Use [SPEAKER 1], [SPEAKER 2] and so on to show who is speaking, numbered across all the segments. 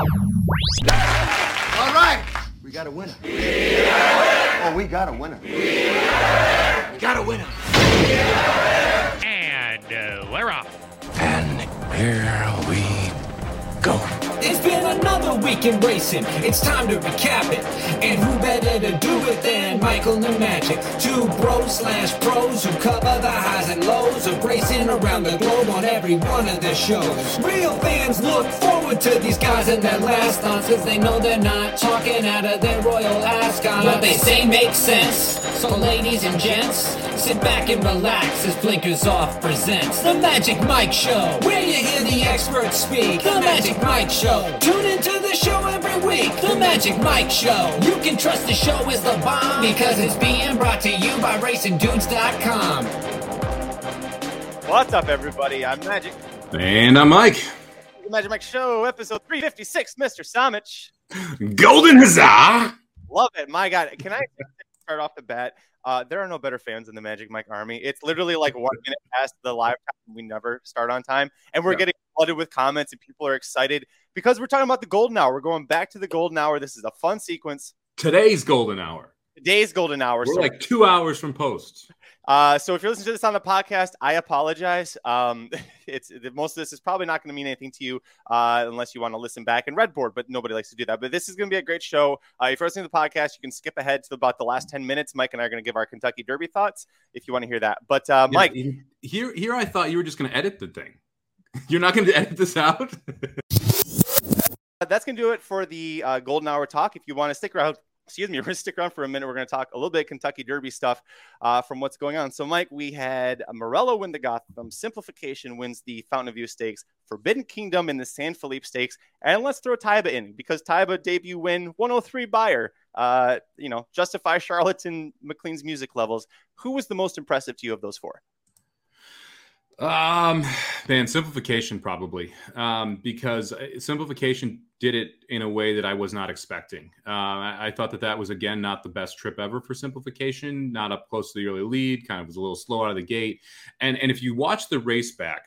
[SPEAKER 1] All right, we got a winner. Oh, we got a winner. We got a winner.
[SPEAKER 2] And uh, we're off.
[SPEAKER 1] And here we go.
[SPEAKER 3] It's been another week in racing. It's time to recap it. And who better to do it than Michael and Magic? Two bros slash pros who cover the highs and lows of racing around the globe on every one of their shows. Real fans look forward to these guys and their last dance because they know they're not talking out of their royal ascot. What they say makes sense. So, ladies and gents, sit back and relax as Blinkers Off presents The Magic Mike Show, where you hear the experts speak. The Magic Mike Show. Tune into the show every week. The Magic Mike Show. You can trust the show is the bomb because it's being brought to you by RacingDudes.com.
[SPEAKER 4] What's up, everybody? I'm Magic.
[SPEAKER 5] And I'm Mike.
[SPEAKER 4] Magic Mike Show, episode 356, Mr. Samich.
[SPEAKER 5] Golden Huzzah!
[SPEAKER 4] Love it. My God. Can I start off the bat? Uh, there are no better fans than the Magic Mike Army. It's literally like one minute past the live time. We never start on time. And we're
[SPEAKER 5] Yeah.
[SPEAKER 4] getting flooded with comments, and people are excited because we're talking about the Golden Hour. We're going back to the Golden Hour. This is a fun sequence.
[SPEAKER 5] Today's golden hour.
[SPEAKER 4] Today's Golden Hour.
[SPEAKER 5] We're
[SPEAKER 4] So
[SPEAKER 5] like two hours from post.
[SPEAKER 4] Uh, so if you're listening to this on the podcast, I apologize. Um, it's most of this is probably not going to mean anything to you uh, unless you want to listen back in Redboard, but nobody likes to do that. But this is going to be a great show. Uh, if you're listening to the podcast, you can skip ahead to about the last 10 minutes. Mike and I are going to give our Kentucky Derby thoughts if you want to hear that. But uh,
[SPEAKER 5] Yeah,
[SPEAKER 4] Mike,
[SPEAKER 5] here, here, I thought you were just going to edit the thing. You're not going to edit this out.
[SPEAKER 4] that's going to do it for the uh, Golden Hour talk. If you want to stick around, excuse me, we're going to stick around for a minute. We're going to talk a little bit Kentucky Derby stuff uh, from what's going on. So, Mike, we had Morello win the Gotham, Simplification wins the Fountain of Youth Stakes, Forbidden Kingdom in the San Felipe Stakes, and let's throw Taiba in because Taiba debut win 103 Beyer. Uh, you know, justify Charlatan McLean's music levels. Who was the most impressive to you of those four?
[SPEAKER 5] Um, man, simplification probably, um, because uh, simplification did it in a way that I was not expecting. Uh, I, I thought that that was again not the best trip ever for simplification. Not up close to the early lead, kind of was a little slow out of the gate. And and if you watch the race back,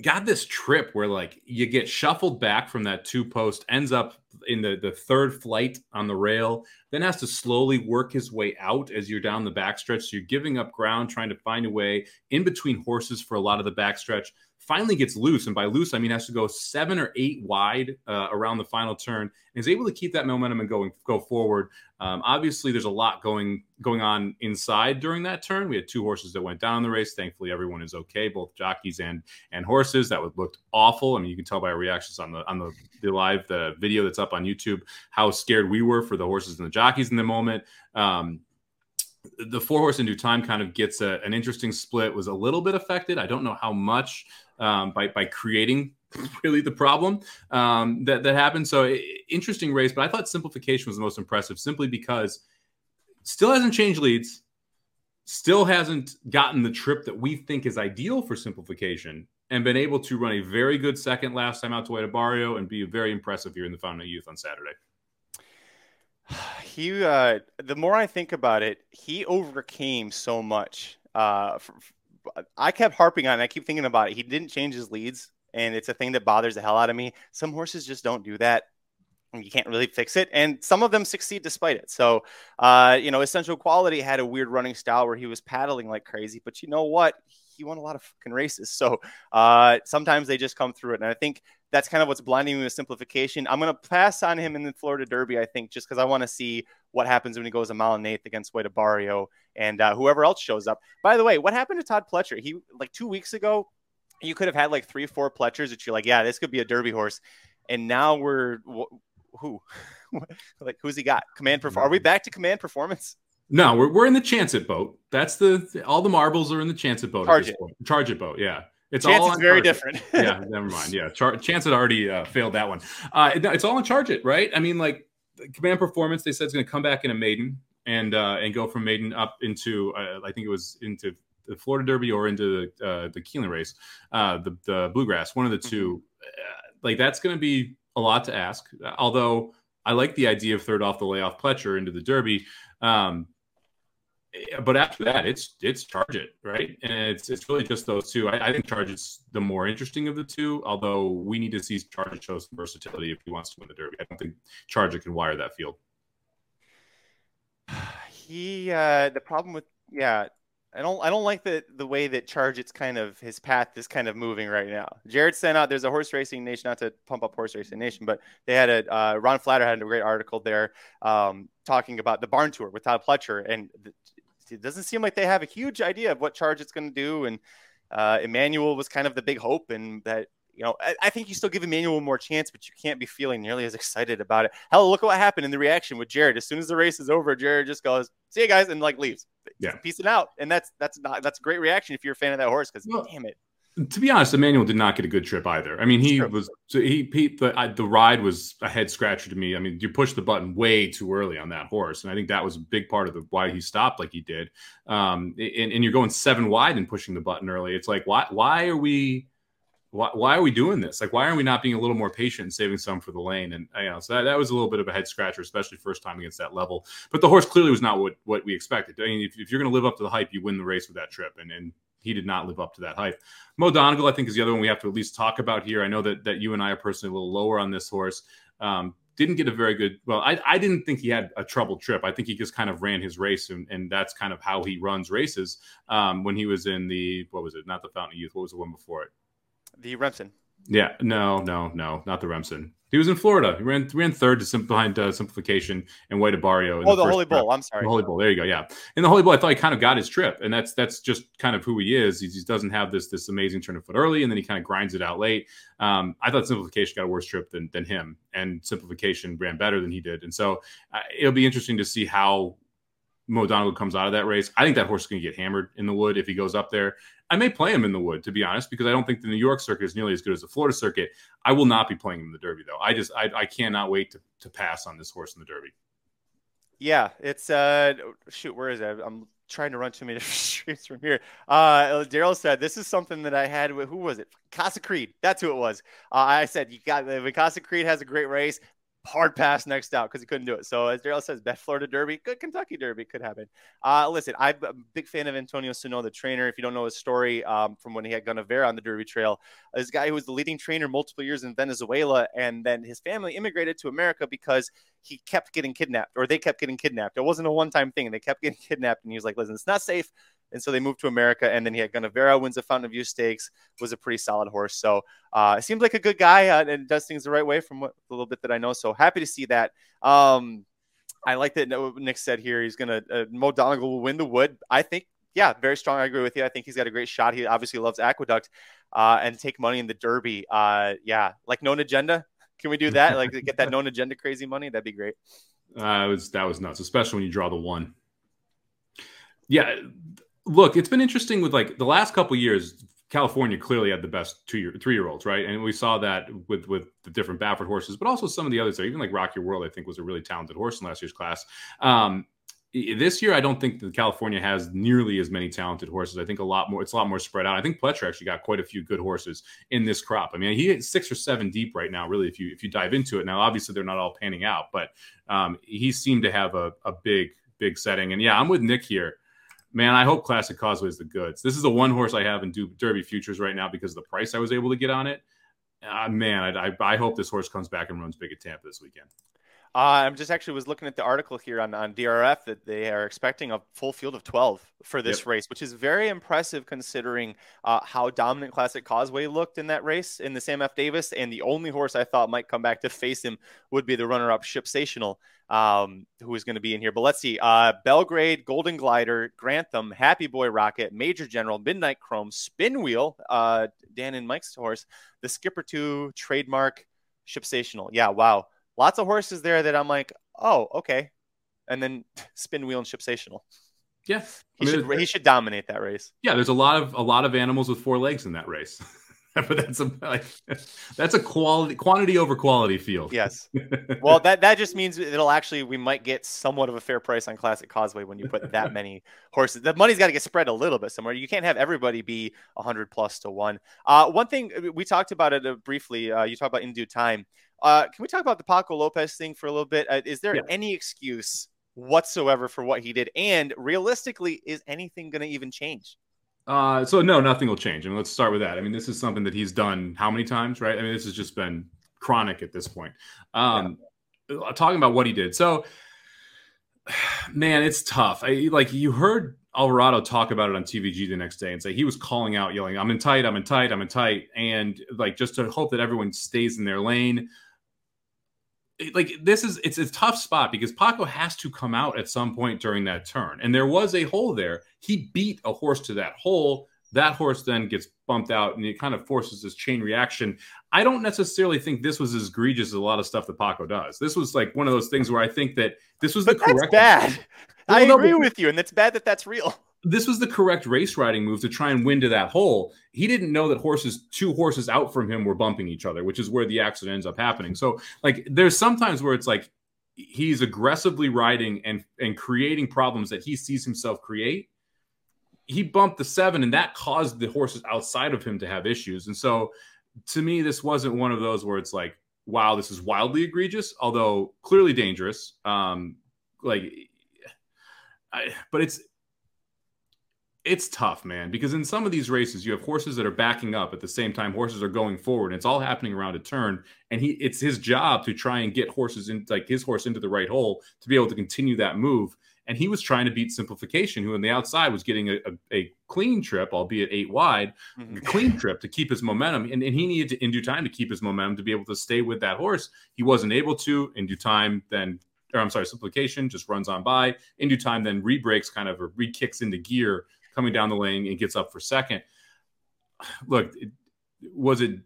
[SPEAKER 5] got this trip where like you get shuffled back from that two post, ends up in the the third flight on the rail, then has to slowly work his way out as you're down the backstretch. So you're giving up ground, trying to find a way in between horses for a lot of the backstretch. Finally gets loose, and by loose I mean has to go seven or eight wide uh, around the final turn, and is able to keep that momentum and going go forward. Um, obviously, there's a lot going going on inside during that turn. We had two horses that went down in the race. Thankfully, everyone is okay, both jockeys and and horses. That looked awful. I mean, you can tell by our reactions on the on the, the live the video that's up on YouTube how scared we were for the horses and the jockeys in the moment. Um, the four horse in due time kind of gets a, an interesting split. Was a little bit affected. I don't know how much um, by by creating really the problem um, that that happened. So interesting race, but I thought simplification was the most impressive simply because still hasn't changed leads, still hasn't gotten the trip that we think is ideal for simplification, and been able to run a very good second last time out to White Abarrio and be very impressive here in the Fountain of Youth on Saturday.
[SPEAKER 4] he uh the more i think about it he overcame so much uh i kept harping on it. I keep thinking about it. He didn't change his leads and it's a thing that bothers the hell out of me. Some horses just don't do that and you can't really fix it and some of them succeed despite it. So uh you know essential quality had a weird running style where he was paddling like crazy but you know what? He won a lot of fucking races. So uh sometimes they just come through it and i think that's kind of what's blinding me with simplification. I'm going to pass on him in the Florida Derby, I think, just because I want to see what happens when he goes a mile and eighth against White Abarrio and uh, whoever else shows up. By the way, what happened to Todd Pletcher? He like two weeks ago, you could have had like three, four Pletchers that you're like, yeah, this could be a Derby horse, and now we're wh- who, like who's he got? Command perform? Are we back to command performance?
[SPEAKER 5] No, we're, we're in the chance it boat. That's the all the marbles are in the chance it boat. at
[SPEAKER 4] Charge
[SPEAKER 5] this
[SPEAKER 4] it.
[SPEAKER 5] point. Charge it boat. Yeah, it's
[SPEAKER 4] Chance
[SPEAKER 5] all
[SPEAKER 4] very different.
[SPEAKER 5] yeah, never mind. Yeah, Char- Chance had already uh, failed that one. Uh, no, it's all on Charge It, right? I mean, like the command performance, they said it's going to come back in a maiden and uh, and go from maiden up into uh, I think it was into the Florida Derby or into the uh, the Keeneland race, uh, the the bluegrass, one of the 2 Uh, like that's going to be a lot to ask. Although I like the idea of third off the layoff Pletcher into the Derby. Um, but after that, it's it's Charge It, right? And it's it's really just those two. I, I think Charge It's the more interesting of the two. Although we need to see Charge show some versatility if he wants to win the Derby. I don't think charger can wire that field.
[SPEAKER 4] He uh, the problem with yeah I don't I don't like the the way that Charge it's kind of his path is kind of moving right now. Jared sent out there's a horse racing nation not to pump up horse racing nation, but they had a uh, Ron Flatter had a great article there um, talking about the barn tour with Todd Pletcher, and it doesn't seem like they have a huge idea of what Charge it's going to do. And uh, Emmanuel was kind of the big hope, and that you know, I, I, think you still give Emmanuel more chance, but you can't be feeling nearly as excited about it. Hell, look at what happened in the reaction with Jared. As soon as the race is over, Jared just goes, "See you guys," and like leaves.
[SPEAKER 5] Yeah,
[SPEAKER 4] peacing out, and that's that's not that's a great reaction if you're a fan of that horse. Because well, damn it.
[SPEAKER 5] To be honest, Emmanuel did not get a good trip either. I mean, he was he, he the I, the ride was a head scratcher to me. I mean, you pushed the button way too early on that horse, and I think that was a big part of the why he stopped like he did. Um, and, and you're going seven wide and pushing the button early. It's like why why are we why, why are we doing this? Like, why are we not being a little more patient and saving some for the lane? And you know, so that, that was a little bit of a head scratcher, especially first time against that level. But the horse clearly was not what what we expected. I mean, if, if you're going to live up to the hype, you win the race with that trip, and and he did not live up to that hype. Mo Donegal, I think, is the other one we have to at least talk about here. I know that that you and I are personally a little lower on this horse. Um, didn't get a very good well I, I didn't think he had a troubled trip i think he just kind of ran his race and, and that's kind of how he runs races um, when he was in the what was it not the fountain of youth what was the one before it
[SPEAKER 4] the remsen
[SPEAKER 5] yeah, no, no, no, not the Remsen. He was in Florida. He ran, ran third to sim- behind uh, simplification and White Abarrio.
[SPEAKER 4] Oh, the, the Holy Bull. I'm sorry.
[SPEAKER 5] The Holy Bull. There you go. Yeah, in the Holy Bull, I thought he kind of got his trip, and that's that's just kind of who he is. He just doesn't have this this amazing turn of foot early, and then he kind of grinds it out late. Um, I thought simplification got a worse trip than than him, and simplification ran better than he did, and so uh, it'll be interesting to see how Mo Donegal comes out of that race. I think that horse is going to get hammered in the wood if he goes up there. I may play him in the wood, to be honest, because I don't think the New York circuit is nearly as good as the Florida circuit. I will not be playing him in the Derby, though. I just I, I cannot wait to, to pass on this horse in the Derby.
[SPEAKER 4] Yeah, it's uh shoot, where is it? I'm trying to run too many streets from here. Uh Daryl said this is something that I had with who was it? Casa Creed. That's who it was. Uh, I said you got when Casa Creed has a great race hard pass next out because he couldn't do it. So as Daryl says, bet Florida Derby, good Kentucky Derby could happen. Uh, listen, I'm a big fan of Antonio Sano, the trainer. If you don't know his story um, from when he had Gunnevera on the Derby Trail, this guy who was the leading trainer multiple years in Venezuela, and then his family immigrated to America because he kept getting kidnapped, or they kept getting kidnapped. It wasn't a one-time thing; they kept getting kidnapped, and he was like, "Listen, it's not safe." And so they moved to America, and then he had Gunnevera wins the Fountain of Youth Stakes, was a pretty solid horse. So uh, it seems like a good guy uh, and does things the right way from what a little bit that I know. So happy to see that. Um, I like that Nick said here he's going to, uh, Mo Donegal will win the wood. I think, yeah, very strong. I agree with you. I think he's got a great shot. He obviously loves Aqueduct uh, and take money in the Derby. Uh, yeah, like known agenda. Can we do that? Like get that known agenda crazy money? That'd be great.
[SPEAKER 5] Uh, was that was nuts, especially when you draw the one. Yeah, look, it's been interesting with like the last couple years. California clearly had the best two year, three year olds, right? And we saw that with with the different Baffert horses, but also some of the others there. Even like Rock Your World, I think was a really talented horse in last year's class. Um, this year, I don't think that California has nearly as many talented horses. I think a lot more. It's a lot more spread out. I think Pletcher actually got quite a few good horses in this crop. I mean, he hit six or seven deep right now. Really, if you if you dive into it, now obviously they're not all panning out, but um, he seemed to have a, a big big setting. And yeah, I'm with Nick here man, I hope Classic Causeway is the goods. This is the one horse I have in Derby Futures right now because of the price I was able to get on it. Uh, man, I, I, I, hope this horse comes back and runs big at Tampa this weekend.
[SPEAKER 4] Uh, I'm just actually was looking at the article here on, on DRF that they are expecting a full field of 12 for this yep. race, which is very impressive considering uh, how dominant Classic Causeway looked in that race in the Sam F. Davis. And the only horse I thought might come back to face him would be the runner-up Shipsational, um, who is going to be in here. But let's see: uh, Belgrade, Golden Glider, Grantham, Happy Boy Rocket, Major General, Midnight Chrome, Spin Wheel, uh, Dan and Mike's horse, the Skipper Two, Trademark, Ship Shipsational. Yeah, wow lots of horses there that I'm like, oh, okay. And then spin wheel and shipsational.
[SPEAKER 5] Yeah,
[SPEAKER 4] he, I mean, should, he should dominate that race.
[SPEAKER 5] Yeah, there's a lot of a lot of animals with four legs in that race. but that's a like, that's a quality quantity over quality field.
[SPEAKER 4] Yes. Well, that that just means it'll actually we might get somewhat of a fair price on Classic Causeway when you put that many horses. The money's got to get spread a little bit somewhere. You can't have everybody be 100 plus to one. Uh, one thing we talked about it uh, briefly. Uh, you talked about in due time. Uh, can we talk about the Paco Lopez thing for a little bit? Uh, is there yeah. any excuse whatsoever for what he did? And realistically, is anything going to even change?
[SPEAKER 5] Uh, so no, nothing will change. I mean, let's start with that. I mean, this is something that he's done how many times, right? I mean, this has just been chronic at this point. Um, yeah. talking about what he did. So, man, it's tough. I, like you heard Alvarado talk about it on TVG the next day and say he was calling out, yelling, "I'm in tight, I'm in tight, I'm in tight," and like just to hope that everyone stays in their lane like this is it's a tough spot because Paco has to come out at some point during that turn, and there was a hole there. He beat a horse to that hole. That horse then gets bumped out, and it kind of forces this chain reaction. I don't necessarily think this was as egregious as a lot of stuff that Paco does. This was like one of those things where I think that this was
[SPEAKER 4] but
[SPEAKER 5] the correct.
[SPEAKER 4] Bad. Well, I no, agree with you, and it's bad that that's real
[SPEAKER 5] this was the correct race riding move to try and win to that hole. He didn't know that horses, two horses out from him, were bumping each other, which is where the accident ends up happening. So, like, there's sometimes where it's like he's aggressively riding and and creating problems that he sees himself create. He bumped the seven, and that caused the horses outside of him to have issues. And so, to me, this wasn't one of those where it's like, wow, this is wildly egregious, although clearly dangerous. Um, like, I, but it's it's tough, man, because in some of these races, you have horses that are backing up at the same time horses are going forward. And it's all happening around a turn, and he it's his job to try and get horses in, like his horse, into the right hole to be able to continue that move. And he was trying to beat simplification, who on the outside was getting a, a, a clean trip, albeit eight wide, mm-hmm. a clean trip to keep his momentum. And, and he needed to, in due time, to keep his momentum to be able to stay with that horse. He wasn't able to in due time. Then or I'm sorry, simplification just runs on by in due time, then re-breaks kind of or re-kicks into gear coming down the lane and gets up for second. Look, it, was it?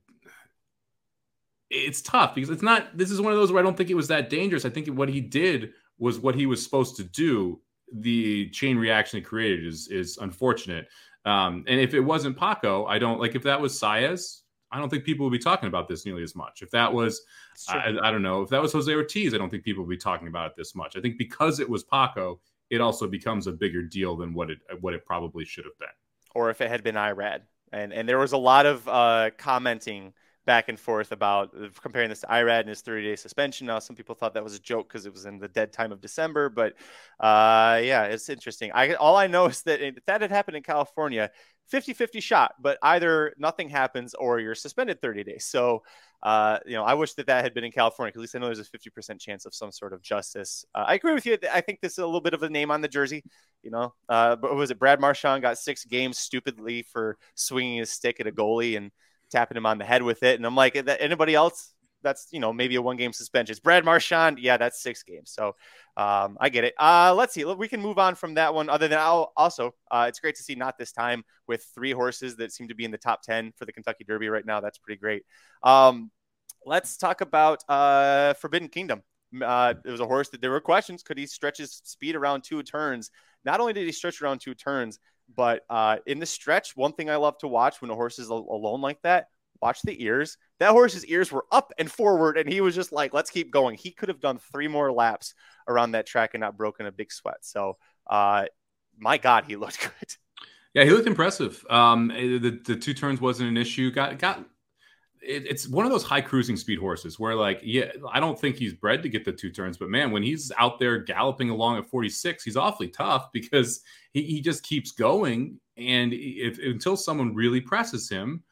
[SPEAKER 5] It's tough because it's not. This is one of those where I don't think it was that dangerous. I think what he did was what he was supposed to do. The chain reaction it created is is unfortunate. Um, and if it wasn't Paco, I don't like if that was Saez. I don't think people would be talking about this nearly as much. If that was, I, I, don't know, if that was Jose Ortiz, I don't think people would be talking about it this much. I think because it was Paco, it also becomes a bigger deal than what it what it probably should have been.
[SPEAKER 4] Or if it had been Irad, and and there was a lot of uh, commenting back and forth about comparing this to Irad and his 30 day suspension. Now, some people thought that was a joke because it was in the dead time of December, but uh, yeah, it's interesting. I all I know is that if that had happened in California, 50 50 shot, but either nothing happens or you're suspended 30 days. So, uh, you know, I wish that that had been in California. At least I know there's a 50% chance of some sort of justice. Uh, I agree with you. I think this is a little bit of a name on the jersey. You know, uh, but was it Brad Marchand got six games stupidly for swinging his stick at a goalie and tapping him on the head with it? And I'm like, anybody else? That's you know maybe a one game suspension. Brad Marchand, yeah, that's six games. So um, I get it. Uh, let's see. We can move on from that one. Other than I'll, also, uh, it's great to see not this time with three horses that seem to be in the top ten for the Kentucky Derby right now. That's pretty great. Um, let's talk about uh, Forbidden Kingdom. Uh, it was a horse that there were questions. Could he stretch his speed around two turns? Not only did he stretch around two turns, but uh, in the stretch, one thing I love to watch when a horse is alone like that watch the ears. That horse's ears were up and forward, and he was just like, let's keep going. He could have done three more laps around that track and not broken a big sweat. So, uh, my God, he looked good.
[SPEAKER 5] Yeah, he looked impressive. Um, eh, the, the two turns wasn't an issue. Got got it, it's one of those high cruising speed horses where, like, yeah, I don't think he's bred to get the two turns, but man, when he's out there galloping along at 46, he's awfully tough because he, he just keeps going. And if until someone really presses him,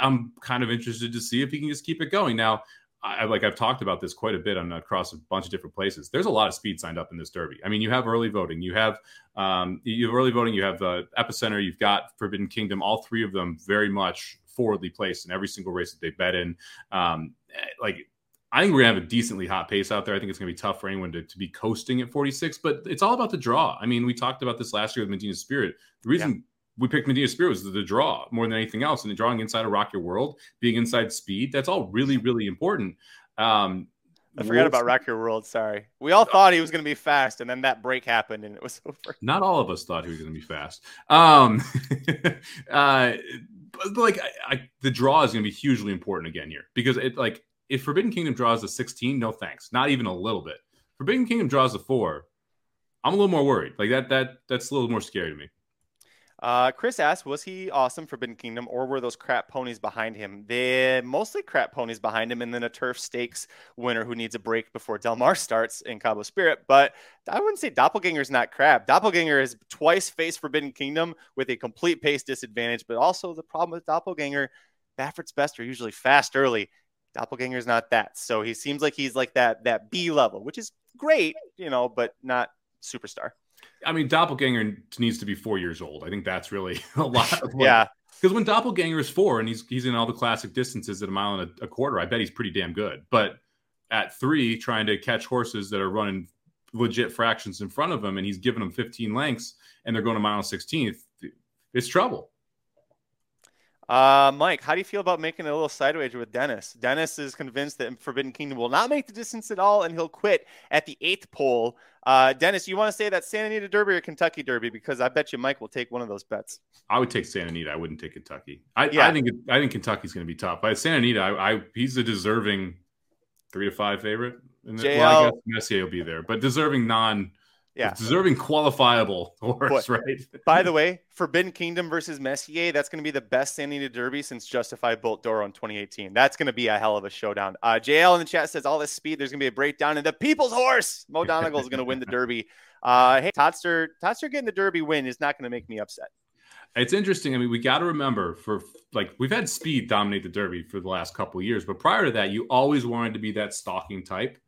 [SPEAKER 5] I'm kind of interested to see if he can just keep it going. Now, I like I've talked about this quite a bit on across a bunch of different places. There's a lot of speed signed up in this derby. I mean, you have early voting, you have um, you have early voting, you have the epicenter, you've got Forbidden Kingdom. All three of them very much forwardly placed in every single race that they bet in. Um, like I think we're gonna have a decently hot pace out there. I think it's gonna be tough for anyone to, to be coasting at 46, but it's all about the draw. I mean, we talked about this last year with Medina Spirit. The reason we picked Medina Spirit was the draw more than anything else. And the drawing inside of Rock Your World, being inside speed, that's all really, really important. Um,
[SPEAKER 4] I forgot about Rock Your World. Sorry. We all thought he was going to be fast, and then that break happened, and it was over.
[SPEAKER 5] Not all of us thought he was going to be fast. Um, uh, but like, I, I, the draw is going to be hugely important again here because it like if Forbidden Kingdom draws a 16, no thanks, not even a little bit. Forbidden Kingdom draws a four, I'm a little more worried. Like that, that that's a little more scary to me.
[SPEAKER 4] Uh, Chris asked, was he awesome for Forbidden Kingdom, or were those crap ponies behind him? They're mostly crap ponies behind him, and then a turf stakes winner who needs a break before Del Mar starts in Cabo Spirit. But I wouldn't say Doppelganger's not crap. Doppelganger has twice faced Forbidden Kingdom with a complete pace disadvantage, but also the problem with Doppelganger, Baffert's best are usually fast early. Doppelganger's not that. So he seems like he's like that that B level, which is great, you know, but not superstar.
[SPEAKER 5] I mean, Doppelganger needs to be four years old. I think that's really a lot. Of
[SPEAKER 4] yeah.
[SPEAKER 5] Because when Doppelganger is four and he's he's in all the classic distances at a mile and a, a, quarter, I bet he's pretty damn good. But at three, trying to catch horses that are running legit fractions in front of him, and he's giving them 15 lengths, and they're going a mile 16th, it's trouble.
[SPEAKER 4] Uh, Mike, how do you feel about making a little sideways with Dennis? Dennis is convinced that Forbidden Kingdom will not make the distance at all, and he'll quit at the eighth pole. Uh, Dennis, you want to say that Santa Anita Derby or Kentucky Derby? Because I bet you Mike will take one of those bets.
[SPEAKER 5] I would take Santa Anita. I wouldn't take Kentucky. I, yeah. I think I think Kentucky's going to be tough. But Santa Anita, I, I, he's a deserving three to five favorite. And
[SPEAKER 4] JL, well, I guess
[SPEAKER 5] Messier will be there, but deserving non yeah. Deserving qualifiable horse, but, right?
[SPEAKER 4] by the way, Forbidden Kingdom versus Messier, that's going to be the best standing to Derby since Justified Bolt D'Oro in 2018. That's going to be a hell of a showdown. Uh, JL in the chat says all this speed, there's going to be a breakdown, and the people's horse, Mo Donegal, is going to win the Derby. Uh, hey, Todster, Todster getting the Derby win is not going to make me upset.
[SPEAKER 5] It's interesting. I mean, we got to remember for like we've had speed dominate the Derby for the last couple years, but prior to that, you always wanted to be that stalking type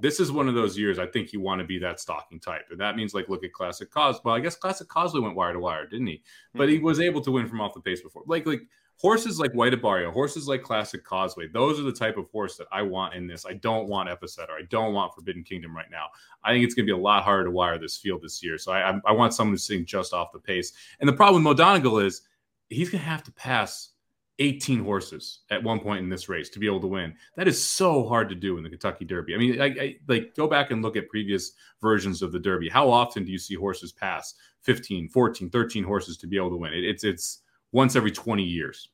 [SPEAKER 5] this is one of those years I think you want to be that stalking type. And that means like look at Classic Cos. Well, I guess Classic Causeway went wire to wire, didn't he? But mm-hmm. he was able to win from off the pace before. Like like horses like White Abarrio, horses like Classic Causeway, those are the type of horse that I want in this. I don't want Epicenter. I don't want Forbidden Kingdom right now. I think it's going to be a lot harder to wire this field this year. So I, I, I want someone who's sitting just off the pace. And the problem with Mo Donegal is he's going to have to pass 18 horses at one point in this race to be able to win. That is so hard to do in the Kentucky Derby. I mean, I, I, like go back and look at previous versions of the Derby. How often do you see horses pass 15, 14, 13 horses to be able to win? It, it's it's once every 20 years.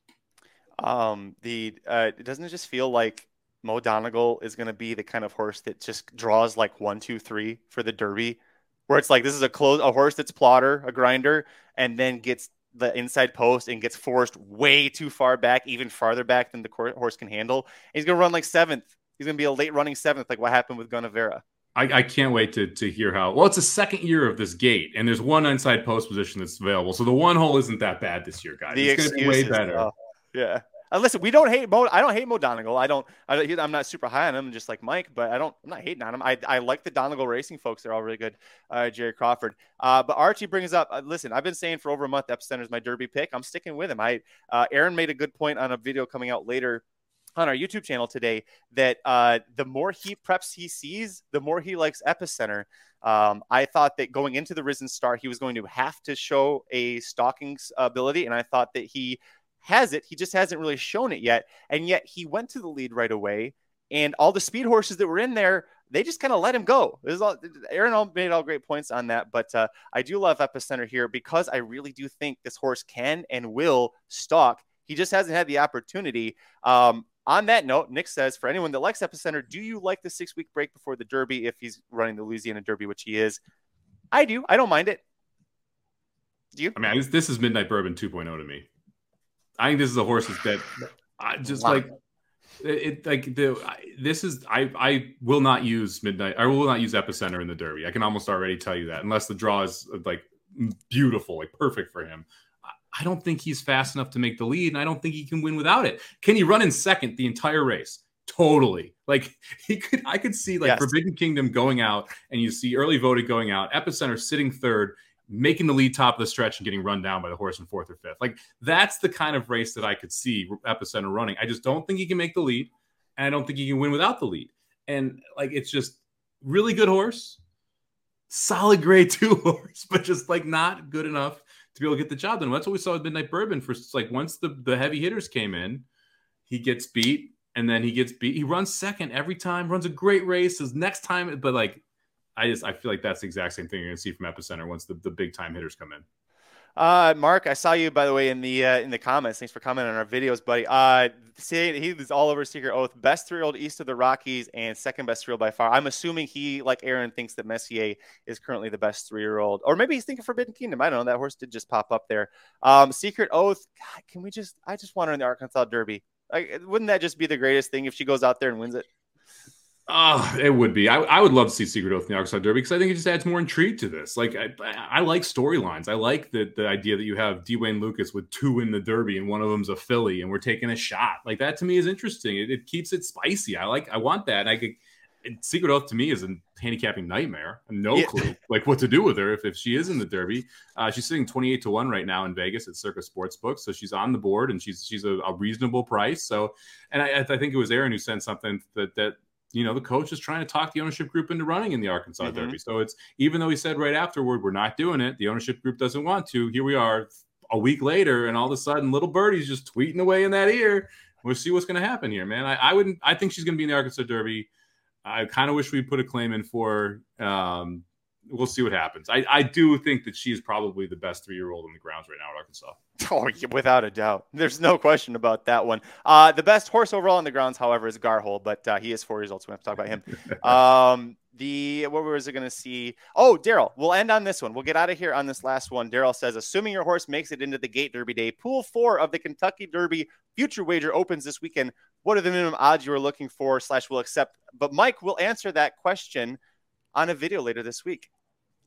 [SPEAKER 4] Um, the uh, doesn't it just feel like Mo Donegal is going to be the kind of horse that just draws like one, two, three for the Derby, where it's like this is a close a horse that's plotter, a grinder, and then gets the inside post and gets forced way too far back, even farther back than the horse can handle. And he's going to run like seventh. He's going to be a late running seventh, like what happened with Gunnevera.
[SPEAKER 5] I, I, can't wait to, to hear how. Well, it's the second year of this gate, and there's one inside post position that's available. So the one hole isn't that bad this year, guys.
[SPEAKER 4] The
[SPEAKER 5] it's
[SPEAKER 4] going to be way better. Uh, yeah. Uh, listen, we don't hate Mo. I don't hate Mo Donegal. I don't. I, am not super high on him, just like Mike. But I don't. I'm not hating on him. I, I like the Donegal Racing folks. They're all really good. Uh, Jerry Crawford. Uh, but Archie brings up. Uh, listen, I've been saying for over a month, Epicenter is my Derby pick. I'm sticking with him. I uh, Aaron made a good point on a video coming out later on our YouTube channel today that uh, the more he preps he sees, the more he likes Epicenter. Um, I thought that going into the Risen Star, he was going to have to show a stalking ability, and I thought that he has it. He just hasn't really shown it yet. And yet he went to the lead right away. And all the speed horses that were in there, they just kind of let him go. All, Aaron all made all great points on that. But uh, I do love Epicenter here because I really do think this horse can and will stalk. He just hasn't had the opportunity. Um, on that note, Nick says, for anyone that likes Epicenter, do you like the six week break before the Derby if he's running the Louisiana Derby, which he is? I do. I don't mind it. Do you?
[SPEAKER 5] I mean, this is Midnight Bourbon 2.0 to me. I think this is a horse that I just wow. like it, it, like the this is I I will not use midnight I will not use epicenter in the derby. I can almost already tell you that unless the draw is like beautiful, like perfect for him. I don't think he's fast enough to make the lead, and I don't think he can win without it. Can he run in second the entire race? Totally. Like he could, I could see like yes. Forbidden Kingdom going out, and you see early voted going out, Epicenter sitting third, making the lead top of the stretch and getting run down by the horse in fourth or fifth. Like that's the kind of race that I could see Epicenter running. I just don't think he can make the lead, and I don't think he can win without the lead. And like it's just really good horse, solid grade two horse, but just like not good enough to be able to get the job done. That's what we saw with Midnight Bourbon. For like once the the heavy hitters came in, he gets beat. And then he gets beat. He runs second every time, runs a great race. His next time, but like I just I feel like that's the exact same thing you're gonna see from Epicenter once the, the big time hitters come in.
[SPEAKER 4] Uh, Mark, I saw you by the way in the uh, in the comments. Thanks for commenting on our videos, buddy. Uh, saying he was all over Secret Oath, best three year old east of the Rockies and second best three year old by far. I'm assuming he, like Aaron, thinks that Messier is currently the best three year old, or maybe he's thinking Forbidden Kingdom. I don't know. That horse did just pop up there. Um, Secret Oath. God, can we just? I just want her in the Arkansas Derby. Like, wouldn't that just be the greatest thing if she goes out there and wins it?
[SPEAKER 5] Oh, it would be. I, I would love to see Secret Oath in the Arkansas Derby because I think it just adds more intrigue to this. Like, I, I like storylines. I like the, the idea that you have D. Wayne Lukas with two in the Derby and one of them's a filly and we're taking a shot. Like, that to me is interesting. It, it keeps it spicy. I like, I want that. And I could, Secret Oath to me is a handicapping nightmare. no yeah. clue like what to do with her if, if she is in the Derby. Uh, she's sitting 28 to 1 right now in Vegas at Circa Sportsbook. So she's on the board and she's she's a, a reasonable price. So, and I, I think it was Aaron who sent something that, that you know, the coach is trying to talk the ownership group into running in the Arkansas mm-hmm. Derby. So it's even though he said right afterward, we're not doing it, the ownership group doesn't want to. Here we are a week later, and all of a sudden, little birdie's just tweeting away in that ear. We'll see what's going to happen here, man. I, I, wouldn't. I think she's going to be in the Arkansas Derby. I kind of wish we put a claim in for um, we'll see what happens. I, I do think that she is probably the best three year old on the grounds right now at Arkansas.
[SPEAKER 4] Oh, without a doubt. There's no question about that one. Uh, the best horse overall on the grounds, however, is Garhole, but uh, he is four years old, so we have to talk about him. um, the what was it going to see? Oh, Daryl, we'll end on this one. We'll get out of here on this last one. Daryl says, assuming your horse makes it into the Gate Derby Day, Pool Four of the Kentucky Derby future wager opens this weekend. What are the minimum odds you are looking for? Slash, will accept. But Mike will answer that question on a video later this week.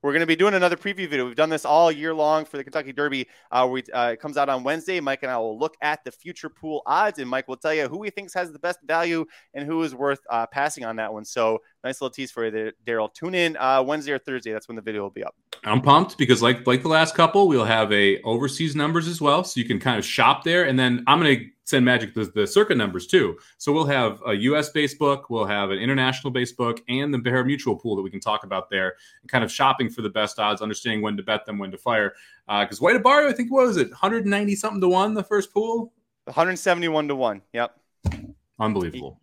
[SPEAKER 4] We're going to be doing another preview video. We've done this all year long for the Kentucky Derby. Uh, we, uh, it comes out on Wednesday. Mike and I will look at the future pool odds, and Mike will tell you who he thinks has the best value and who is worth uh, passing on that one. So, nice little tease for you, Daryl. Tune in uh, Wednesday or Thursday. That's when the video will be up.
[SPEAKER 5] I'm pumped because, like like the last couple, we'll have a overseas numbers as well, so you can kind of shop there. And then I'm going to send Magic the, the Circa numbers too. So we'll have a US based book, we'll have an international based book, and the pari-mutuel pool that we can talk about there, and kind of shopping for the best odds, understanding when to bet them, when to fire. Because uh, White Abarrio, I think what was it, 190 something to one the first pool,
[SPEAKER 4] 171 to one. Yep,
[SPEAKER 5] unbelievable.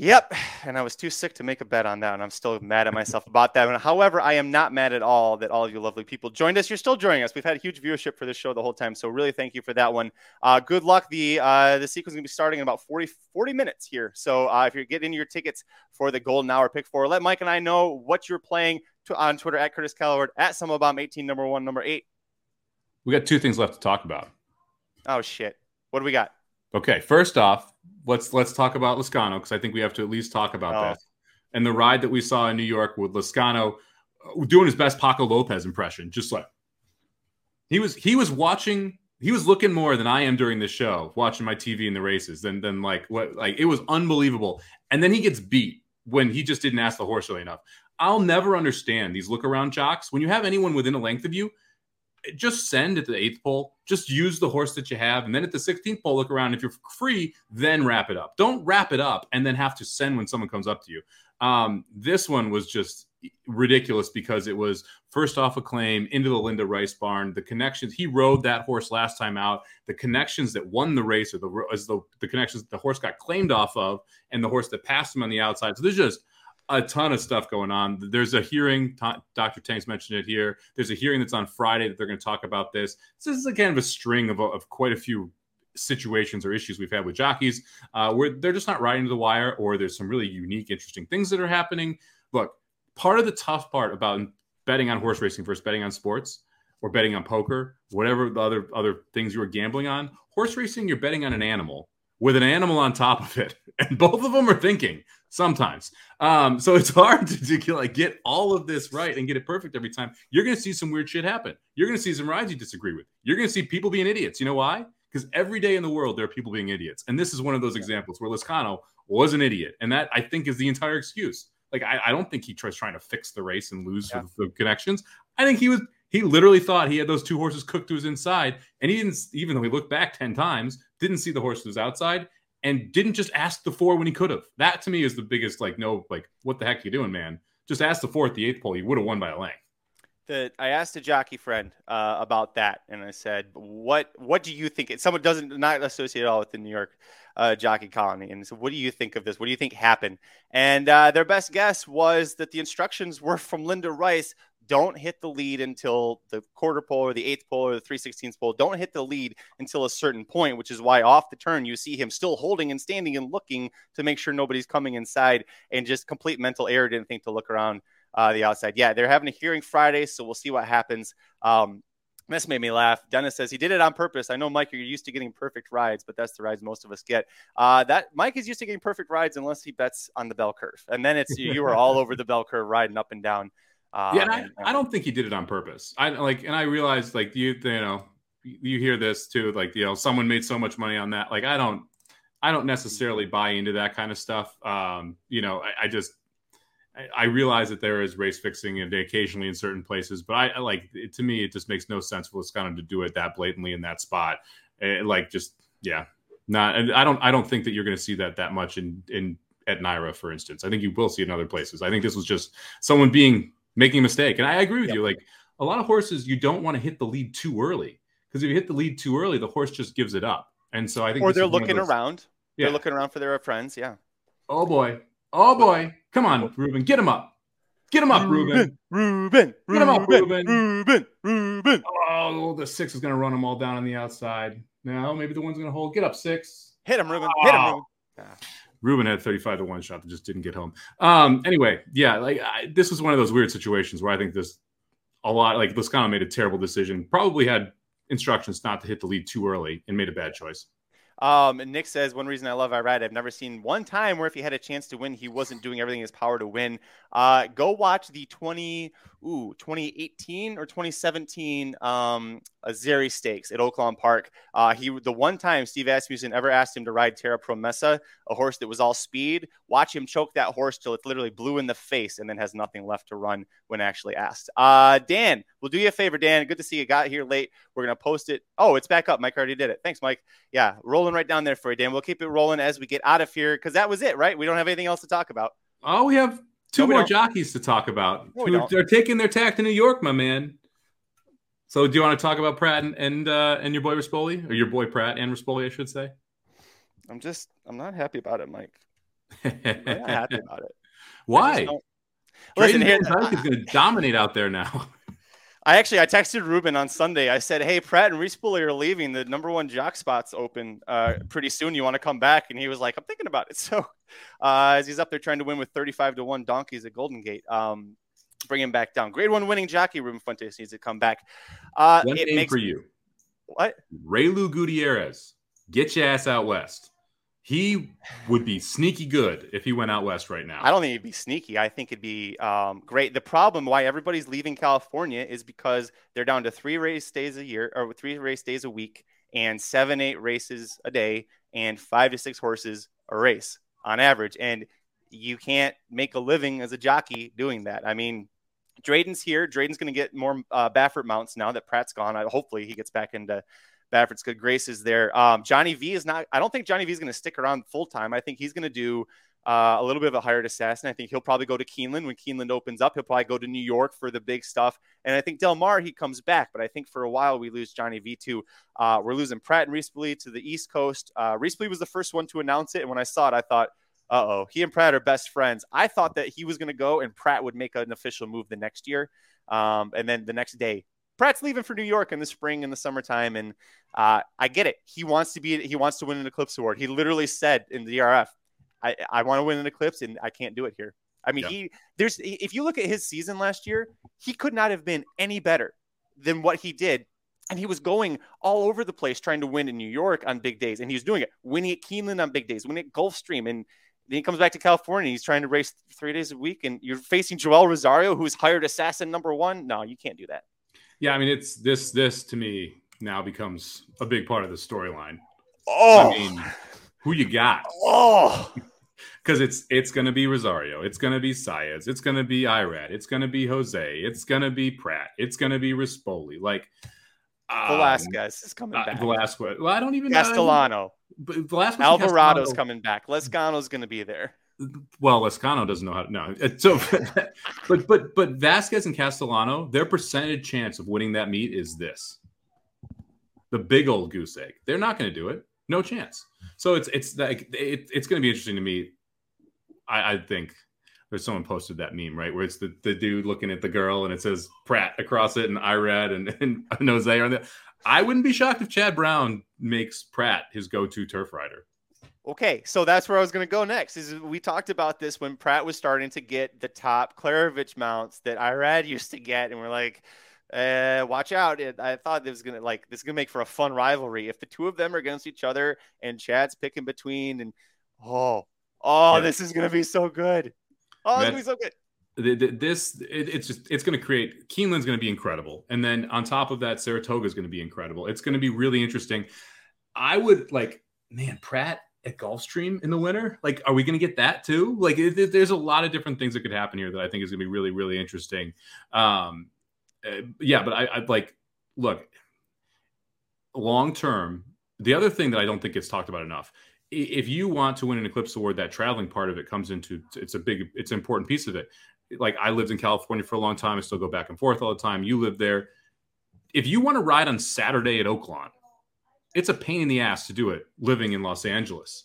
[SPEAKER 4] Yep. And I was too sick to make a bet on that. And I'm still mad at myself about that. However, I am not mad at all that all of you lovely people joined us. You're still joining us. We've had a huge viewership for this show the whole time. So really thank you for that one. Uh, good luck. The uh, the sequence is going to be starting in about 40, 40 minutes here. So uh, if you're getting your tickets for the golden hour pick four, let Mike and I know what you're playing to, on Twitter at Curtis Calvert at SummerBomb18, number one, number eight.
[SPEAKER 5] We got two things left to talk about.
[SPEAKER 4] Oh, shit. What do we got?
[SPEAKER 5] Okay. First off, let's let's talk about Lezcano because I think we have to at least talk about oh. that. And the ride that we saw in New York with Lezcano uh, doing his best Paco Lopez impression, just like he was he was watching he was looking more than I am during the show, watching my TV in the races than than like what like it was unbelievable. And then he gets beat when he just didn't ask the horse early enough. I'll never understand these look around jocks. When you have anyone within a length of you, just send at the eighth pole. Just use the horse that you have. And then at the 16th pole, look around. If you're free, then wrap it up. Don't wrap it up and then have to send when someone comes up to you. Um, this one was just ridiculous because it was first off a claim into the Linda Rice barn. The connections he rode that horse last time out. The connections that won the race, or the the, the connections the horse got claimed off of, and the horse that passed him on the outside. So there's just a ton of stuff going on. There's a hearing, Dr. Tanks mentioned it here. There's a hearing that's on Friday that they're going to talk about this. This is a kind of a string of, of quite a few situations or issues we've had with jockeys uh, where they're just not riding to the wire or there's some really unique, interesting things that are happening. Look, part of the tough part about betting on horse racing versus betting on sports or betting on poker, whatever the other other things you are gambling on, horse racing, you're betting on an animal with an animal on top of it, and both of them are thinking sometimes. Um, so it's hard to, to, like get all of this right and get it perfect every time. You're going to see some weird shit happen. You're going to see some rides you disagree with. You're going to see people being idiots. You know why? Because every day in the world there are people being idiots, and this is one of those examples where Lezcano was an idiot, and that I think is the entire excuse. Like I, I don't think he was trying to fix the race and lose yeah. the connections. I think he was he literally thought he had those two horses cooked to his inside, and he didn't. Even though he looked back ten times, didn't see the horse was outside, and didn't just ask the four when he could have. That to me is the biggest like no like what the heck are you doing, man? Just ask the four at the eighth pole. You would have won by a length.
[SPEAKER 4] The, I asked a jockey friend uh, about that, and I said, "What what do you think?" Someone doesn't not associate at all with the New York uh, jockey colony, and so what do you think of this? What do you think happened? And uh, their best guess was that the instructions were from Linda Rice don't hit the lead until the quarter pole or the eighth pole or the 316th pole. Don't hit the lead until a certain point, which is why off the turn you see him still holding and standing and looking to make sure nobody's coming inside and just complete mental error. Didn't think to look around uh, the outside. Yeah, they're having a hearing Friday, so we'll see what happens. Um, this made me laugh. Dennis says he did it on purpose. I know, Mike, you're used to getting perfect rides, but that's the rides most of us get. Uh, that Mike is used to getting perfect rides unless he bets on the bell curve, and then it's you, you are all over the bell curve, riding up and down.
[SPEAKER 5] Uh, yeah, I, I, don't think he did it on purpose. I like, and I realized like you, you know, you hear this too, like you know, someone made so much money on that. Like, I don't, I don't necessarily buy into that kind of stuff. Um, you know, I, I just I realize that there is race fixing and occasionally in certain places, but I, I like it, to me it just makes no sense for Lezcano to do it that blatantly in that spot. It, like just yeah, not. And I don't I don't think that you're going to see that that much in in at NYRA, for instance. I think you will see it in other places. I think this was just someone being making a mistake, and I agree with yep. you. Like a lot of horses, you don't want to hit the lead too early because if you hit the lead too early, the horse just gives it up. And so I think,
[SPEAKER 4] or they're looking around. Yeah. They're looking around for their friends. Yeah.
[SPEAKER 5] Oh boy. Oh boy, come on, Ruben, get him up. Get him up, Ruben.
[SPEAKER 4] Ruben.
[SPEAKER 5] Ruben. Get him up, Ruben.
[SPEAKER 4] Ruben. Ruben.
[SPEAKER 5] Oh, the six is going to run them all down on the outside. Now, maybe the one's going to hold. Get up, six.
[SPEAKER 4] Hit him, Ruben. Oh. Hit him, Ruben.
[SPEAKER 5] Ah. Ruben had 35 to one shot that just didn't get home. Um, anyway, yeah, like I, this was one of those weird situations where I think this a lot like Lezcano made a terrible decision. Probably had instructions not to hit the lead too early and made a bad choice.
[SPEAKER 4] Um, Nick says one reason I love Irad, I've never seen one time where if he had a chance to win, he wasn't doing everything in his power to win. Uh, go watch the 20, ooh, 2018 or 2017 um, Azeri Stakes at Oaklawn Park. Uh, he the one time Steve Asmussen ever asked him to ride Terra Promessa, a horse that was all speed. Watch him choke that horse till it's literally blue in the face and then has nothing left to run when actually asked. Uh, Dan, we'll do you a favor, Dan. Good to see you. Got here late. We're gonna post it. Oh, it's back up. Mike already did it. Thanks, Mike. Yeah, rolling right down there for you, Dan. We'll keep it rolling as we get out of here because that was it, right? We don't have anything else to talk about.
[SPEAKER 5] Oh, we have two no, more jockeys to talk about. No, they're taking their tack to New York, my man. So, do you want to talk about Prat and and, uh, and your boy Rispoli, or your boy Prat and Rispoli, I should say?
[SPEAKER 4] I'm just, I'm not happy about it, Mike. I'm not happy about it.
[SPEAKER 5] Why? Listen, here, is going to dominate out there now.
[SPEAKER 4] I actually I texted Ruben on Sunday. I said, "Hey, Prat and Rispoli are leaving. The number one jock spots open uh, pretty soon. You want to come back?" And he was like, "I'm thinking about it." So, uh, as he's up there trying to win with 35 to one donkeys at Golden Gate, um, bring him back down. Grade one winning jockey Ruben Fuentes needs to come back.
[SPEAKER 5] Uh, one name makes... for you.
[SPEAKER 4] What?
[SPEAKER 5] Reylu Gutierrez. Get your ass out west. He would be sneaky good if he went out west right now.
[SPEAKER 4] I don't think he'd be sneaky. I think it'd be um, great. The problem why everybody's leaving California is because they're down to three race days a year or three race days a week and seven, eight races a day and five to six horses a race on average. And you can't make a living as a jockey doing that. I mean, Drayden's here. Drayden's going to get more uh, Baffert mounts now that Prat's gone. I, hopefully, he gets back into Baffert's good graces there. Um, Johnny V is not. I don't think Johnny V is going to stick around full time. I think he's going to do uh, a little bit of a hired assassin. I think he'll probably go to Keeneland when Keeneland opens up. He'll probably go to New York for the big stuff. And I think Del Mar he comes back. But I think for a while we lose Johnny V too. Uh, we're losing Prat and Rispoli to the East Coast. Uh, Rispoli was the first one to announce it, and when I saw it, I thought. Uh oh, he and Prat are best friends. I thought that he was going to go and Pratt would make an official move the next year. Um, and then the next day, Prat's leaving for New York in the spring and the summertime, and uh, I get it. He wants to be. He wants to win an Eclipse Award. He literally said in the DRF, "I, I want to win an Eclipse, and I can't do it here." I mean, yeah. he there's if you look at his season last year, he could not have been any better than what he did. And he was going all over the place trying to win in New York on big days. And he was doing it, winning at Keeneland on big days, winning at Gulfstream. And then he comes back to California. He's trying to race three days a week. And you're facing Joel Rosario, who's hired assassin number one. No, you can't do that.
[SPEAKER 5] Yeah, I mean, it's this. This to me now becomes a big part of the storyline.
[SPEAKER 4] Oh,
[SPEAKER 5] I mean, who you got?
[SPEAKER 4] Oh,
[SPEAKER 5] because it's it's going to be Rosario, it's going to be Saez, it's going to be Irad, it's going to be Jose, it's going to be Prat, it's going to be Rispoli. Like
[SPEAKER 4] um, Velasquez is coming uh, back.
[SPEAKER 5] Velasquez. Well, I don't even
[SPEAKER 4] Castellano.
[SPEAKER 5] know. Velasquez
[SPEAKER 4] Alvarado's coming back. Lezcano's going to be there
[SPEAKER 5] well, Lezcano doesn't know how to no. So, but but but Vasquez and Castellano, their percentage chance of winning that meet is this: the big old goose egg. They're not going to do it. No chance. So it's it's like it, it's going to be interesting to me. I, I think there's someone posted that meme, right? Where it's the, the dude looking at the girl and it says Prat across it and Irad and, and Jose on there. I wouldn't be shocked if Chad Brown makes Prat his go-to turf rider.
[SPEAKER 4] Okay, so that's where I was going to go next. Is we talked about this when Prat was starting to get the top Klaravich mounts that Irad used to get, and we're like, uh, watch out. It, I thought this was gonna like this is gonna make for a fun rivalry. If the two of them are against each other and Chad's picking between and oh oh yeah. this is gonna be so good. Oh, it's gonna be so good.
[SPEAKER 5] This it, it's just it's going to create Keeneland's going to be incredible, and then on top of that, Saratoga is going to be incredible. It's going to be really interesting. I would like man Prat at Gulfstream in the winter. Like, are we going to get that too? Like, it, it, there's a lot of different things that could happen here that I think is going to be really really interesting. Um, uh, yeah, but I, I like look long term. The other thing that I don't think gets talked about enough if you want to win an eclipse award that traveling part of it comes into it's a big it's an important piece of it like i lived in california for a long time i still go back and forth all the time you live there if you want to ride on saturday at oaklawn it's a pain in the ass to do it living in los angeles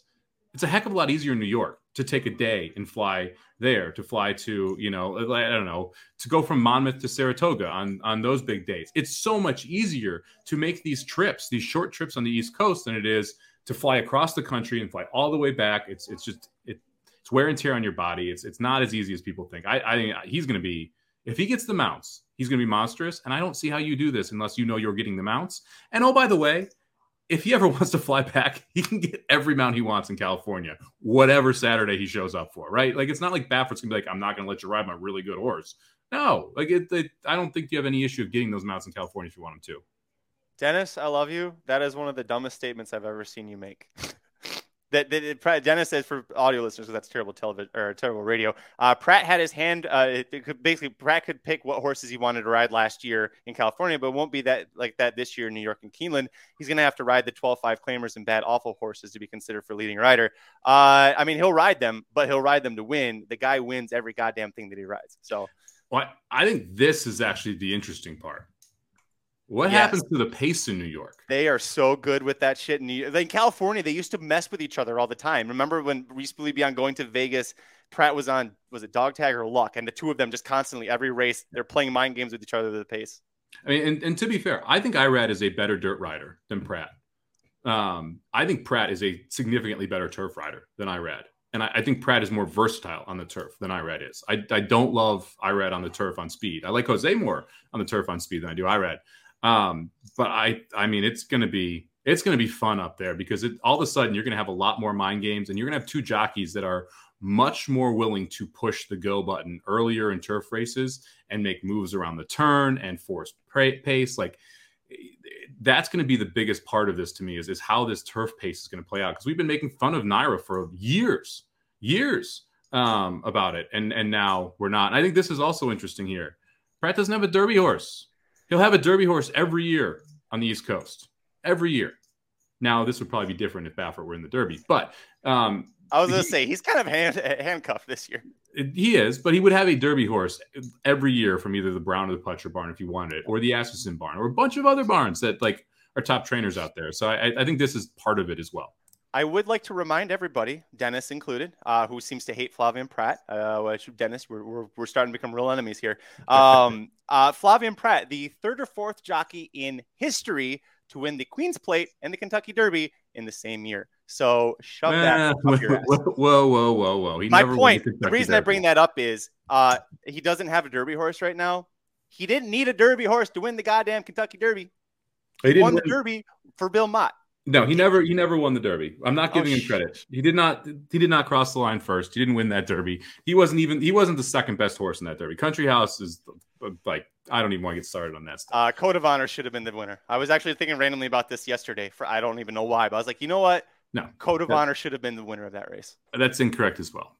[SPEAKER 5] it's a heck of a lot easier in new york to take a day and fly there to fly to you know i don't know to go from monmouth to saratoga on on those big days it's so much easier to make these trips these short trips on the east coast than it is to fly across the country and fly all the way back. It's it's just it, it's wear and tear on your body. It's it's not as easy as people think. I, I think he's going to be if he gets the mounts, he's going to be monstrous. And I don't see how you do this unless you know you're getting the mounts. And oh, by the way, if he ever wants to fly back, he can get every mount he wants in California, whatever Saturday he shows up for, right? Like it's not like Baffert's gonna be like, I'm not gonna let you ride my really good horse. No, like it, it, I don't think you have any issue of getting those mounts in California if you want them to.
[SPEAKER 4] Dennis, I love you. That is one of the dumbest statements I've ever seen you make. that, that Dennis says for audio listeners, because that's terrible television or terrible radio. Uh, Prat had his hand. Uh, it, it could basically Prat could pick what horses he wanted to ride last year in California, but won't be that like that this year in New York and Keeneland. He's going to have to ride the 12-5 claimers and bad awful horses to be considered for leading rider. Uh, I mean, he'll ride them, but he'll ride them to win. The guy wins every goddamn thing that he rides. So,
[SPEAKER 5] well, I think this is actually the interesting part what yes. happens to the pace in New York?
[SPEAKER 4] They are so good with that shit. In, New- in California, they used to mess with each other all the time. Remember when Reese Belibian going to Vegas, Prat was on, was it dog tag or luck? And the two of them just constantly, every race, they're playing mind games with each other at the pace.
[SPEAKER 5] I mean, and, and to be fair, I think Irad is a better dirt rider than Prat. Um, I think Prat is a significantly better turf rider than Irad. And I, I, think Prat is more versatile on the turf than Irad is. I, I don't love Irad on the turf on speed. I like Jose more on the turf on speed than I do Irad. Um, but I, I mean, it's going to be it's going to be fun up there because it, all of a sudden you're going to have a lot more mind games, and you're going to have two jockeys that are much more willing to push the go button earlier in turf races and make moves around the turn and force pace. Like that's going to be the biggest part of this to me is, is how this turf pace is going to play out because we've been making fun of NYRA for years, years um, about it, and and now we're not. And I think this is also interesting here. Prat doesn't have a Derby horse. He'll have a Derby horse every year on the East Coast. Every year. Now, this would probably be different if Baffert were in the Derby, but um,
[SPEAKER 4] I was going to say he's kind of hand, handcuffed this year.
[SPEAKER 5] He is, but he would have a Derby horse every year from either the Brown or the Pletcher barn if he wanted it, or the Asmussen barn, or a bunch of other barns that like are top trainers out there. So I, I think this is part of it as well.
[SPEAKER 4] I would like to remind everybody, Dennis included, uh, who seems to hate Flavien Prat, uh, which Dennis, we're, we're, we're, starting to become real enemies here. Um, uh, Flavien Prat, the third or fourth jockey in history to win the Queen's Plate and the Kentucky Derby in the same year. So shove that up your ass.
[SPEAKER 5] Whoa, whoa, whoa, whoa!
[SPEAKER 4] He My point. The, reason Derby. I bring that up is uh, he doesn't have a Derby horse right now. He didn't need a Derby horse to win the goddamn Kentucky Derby. He, he won the Derby for Bill Mott.
[SPEAKER 5] No, he never he never won the Derby. I'm not oh, giving oh, him credit. He did not he did not cross the line first. He didn't win that Derby. He wasn't even he wasn't the second best horse in that Derby. Country House is like I don't even want to get started on that stuff.
[SPEAKER 4] Uh, Code of Honor should have been the winner. I was actually thinking randomly about this yesterday. For I don't even know why, but I was like, you know what?
[SPEAKER 5] No,
[SPEAKER 4] Code of Honor should have been the winner of that race.
[SPEAKER 5] That's incorrect as well.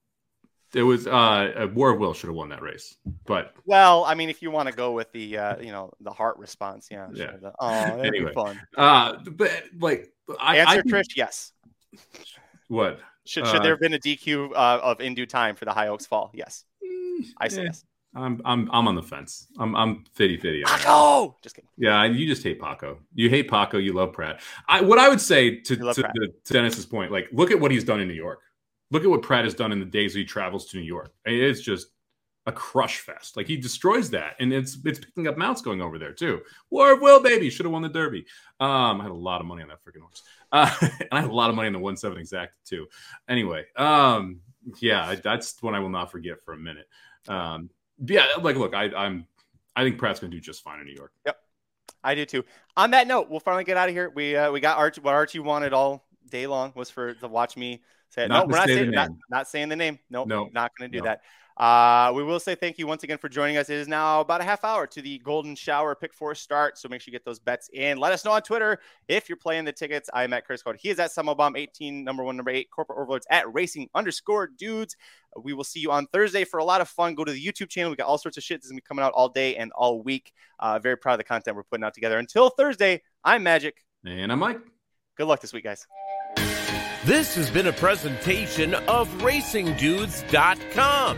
[SPEAKER 5] It was uh, War of Will should have won that race, but
[SPEAKER 4] well, I mean, if you want to go with the uh, you know the heart response, yeah,
[SPEAKER 5] yeah.
[SPEAKER 4] Sure. Oh, that'd anyway, be fun.
[SPEAKER 5] Uh, but like,
[SPEAKER 4] I, answer I, Trish, yes.
[SPEAKER 5] What
[SPEAKER 4] should should uh, there have been a DQ uh, of in due time for the High Oaks fall? Yes, mm, I say yes.
[SPEAKER 5] I'm I'm I'm on the fence. I'm I'm fitty fitty.
[SPEAKER 4] Paco, just kidding.
[SPEAKER 5] Yeah, you just hate Paco. You hate Paco. You love Prat. I what I would say to to, to Dennis's point, like look at what he's done in New York look at what Prat has done in the days he travels to New York. It's just a crush fest. Like he destroys that, and it's it's picking up mounts going over there too. War of Will, baby, should have won the Derby. Um, I had a lot of money on that freaking horse, uh, and I had a lot of money on the one seven exact too. Anyway, um, yeah, that's one I will not forget for a minute. Um, yeah, like look, I, I'm I think Prat's going to do just fine in New York.
[SPEAKER 4] Yep, I do too. On that note, we'll finally get out of here. We uh, we got Archie. What Archie wanted all day long was for to watch me say it. No, we're not saying not, not, saying the name. No, nope, not going to do that. Uh, we will say thank you once again for joining us. It is now about a half hour to the Golden Shower Pick Four start, so make sure you get those bets in. Let us know on Twitter if you're playing the tickets. I'm at Chris Code. He is at Bomb 18, number one, number eight, corporate overlords at racing underscore dudes. We will see you on Thursday for a lot of fun. Go to the YouTube channel. We got all sorts of shit that's gonna be coming out all day and all week. Uh, very proud of the content we're putting out together. Until Thursday, I'm Magic.
[SPEAKER 5] And I'm Mike.
[SPEAKER 4] Good luck this week, guys.
[SPEAKER 2] This has been a presentation of RacingDudes.com,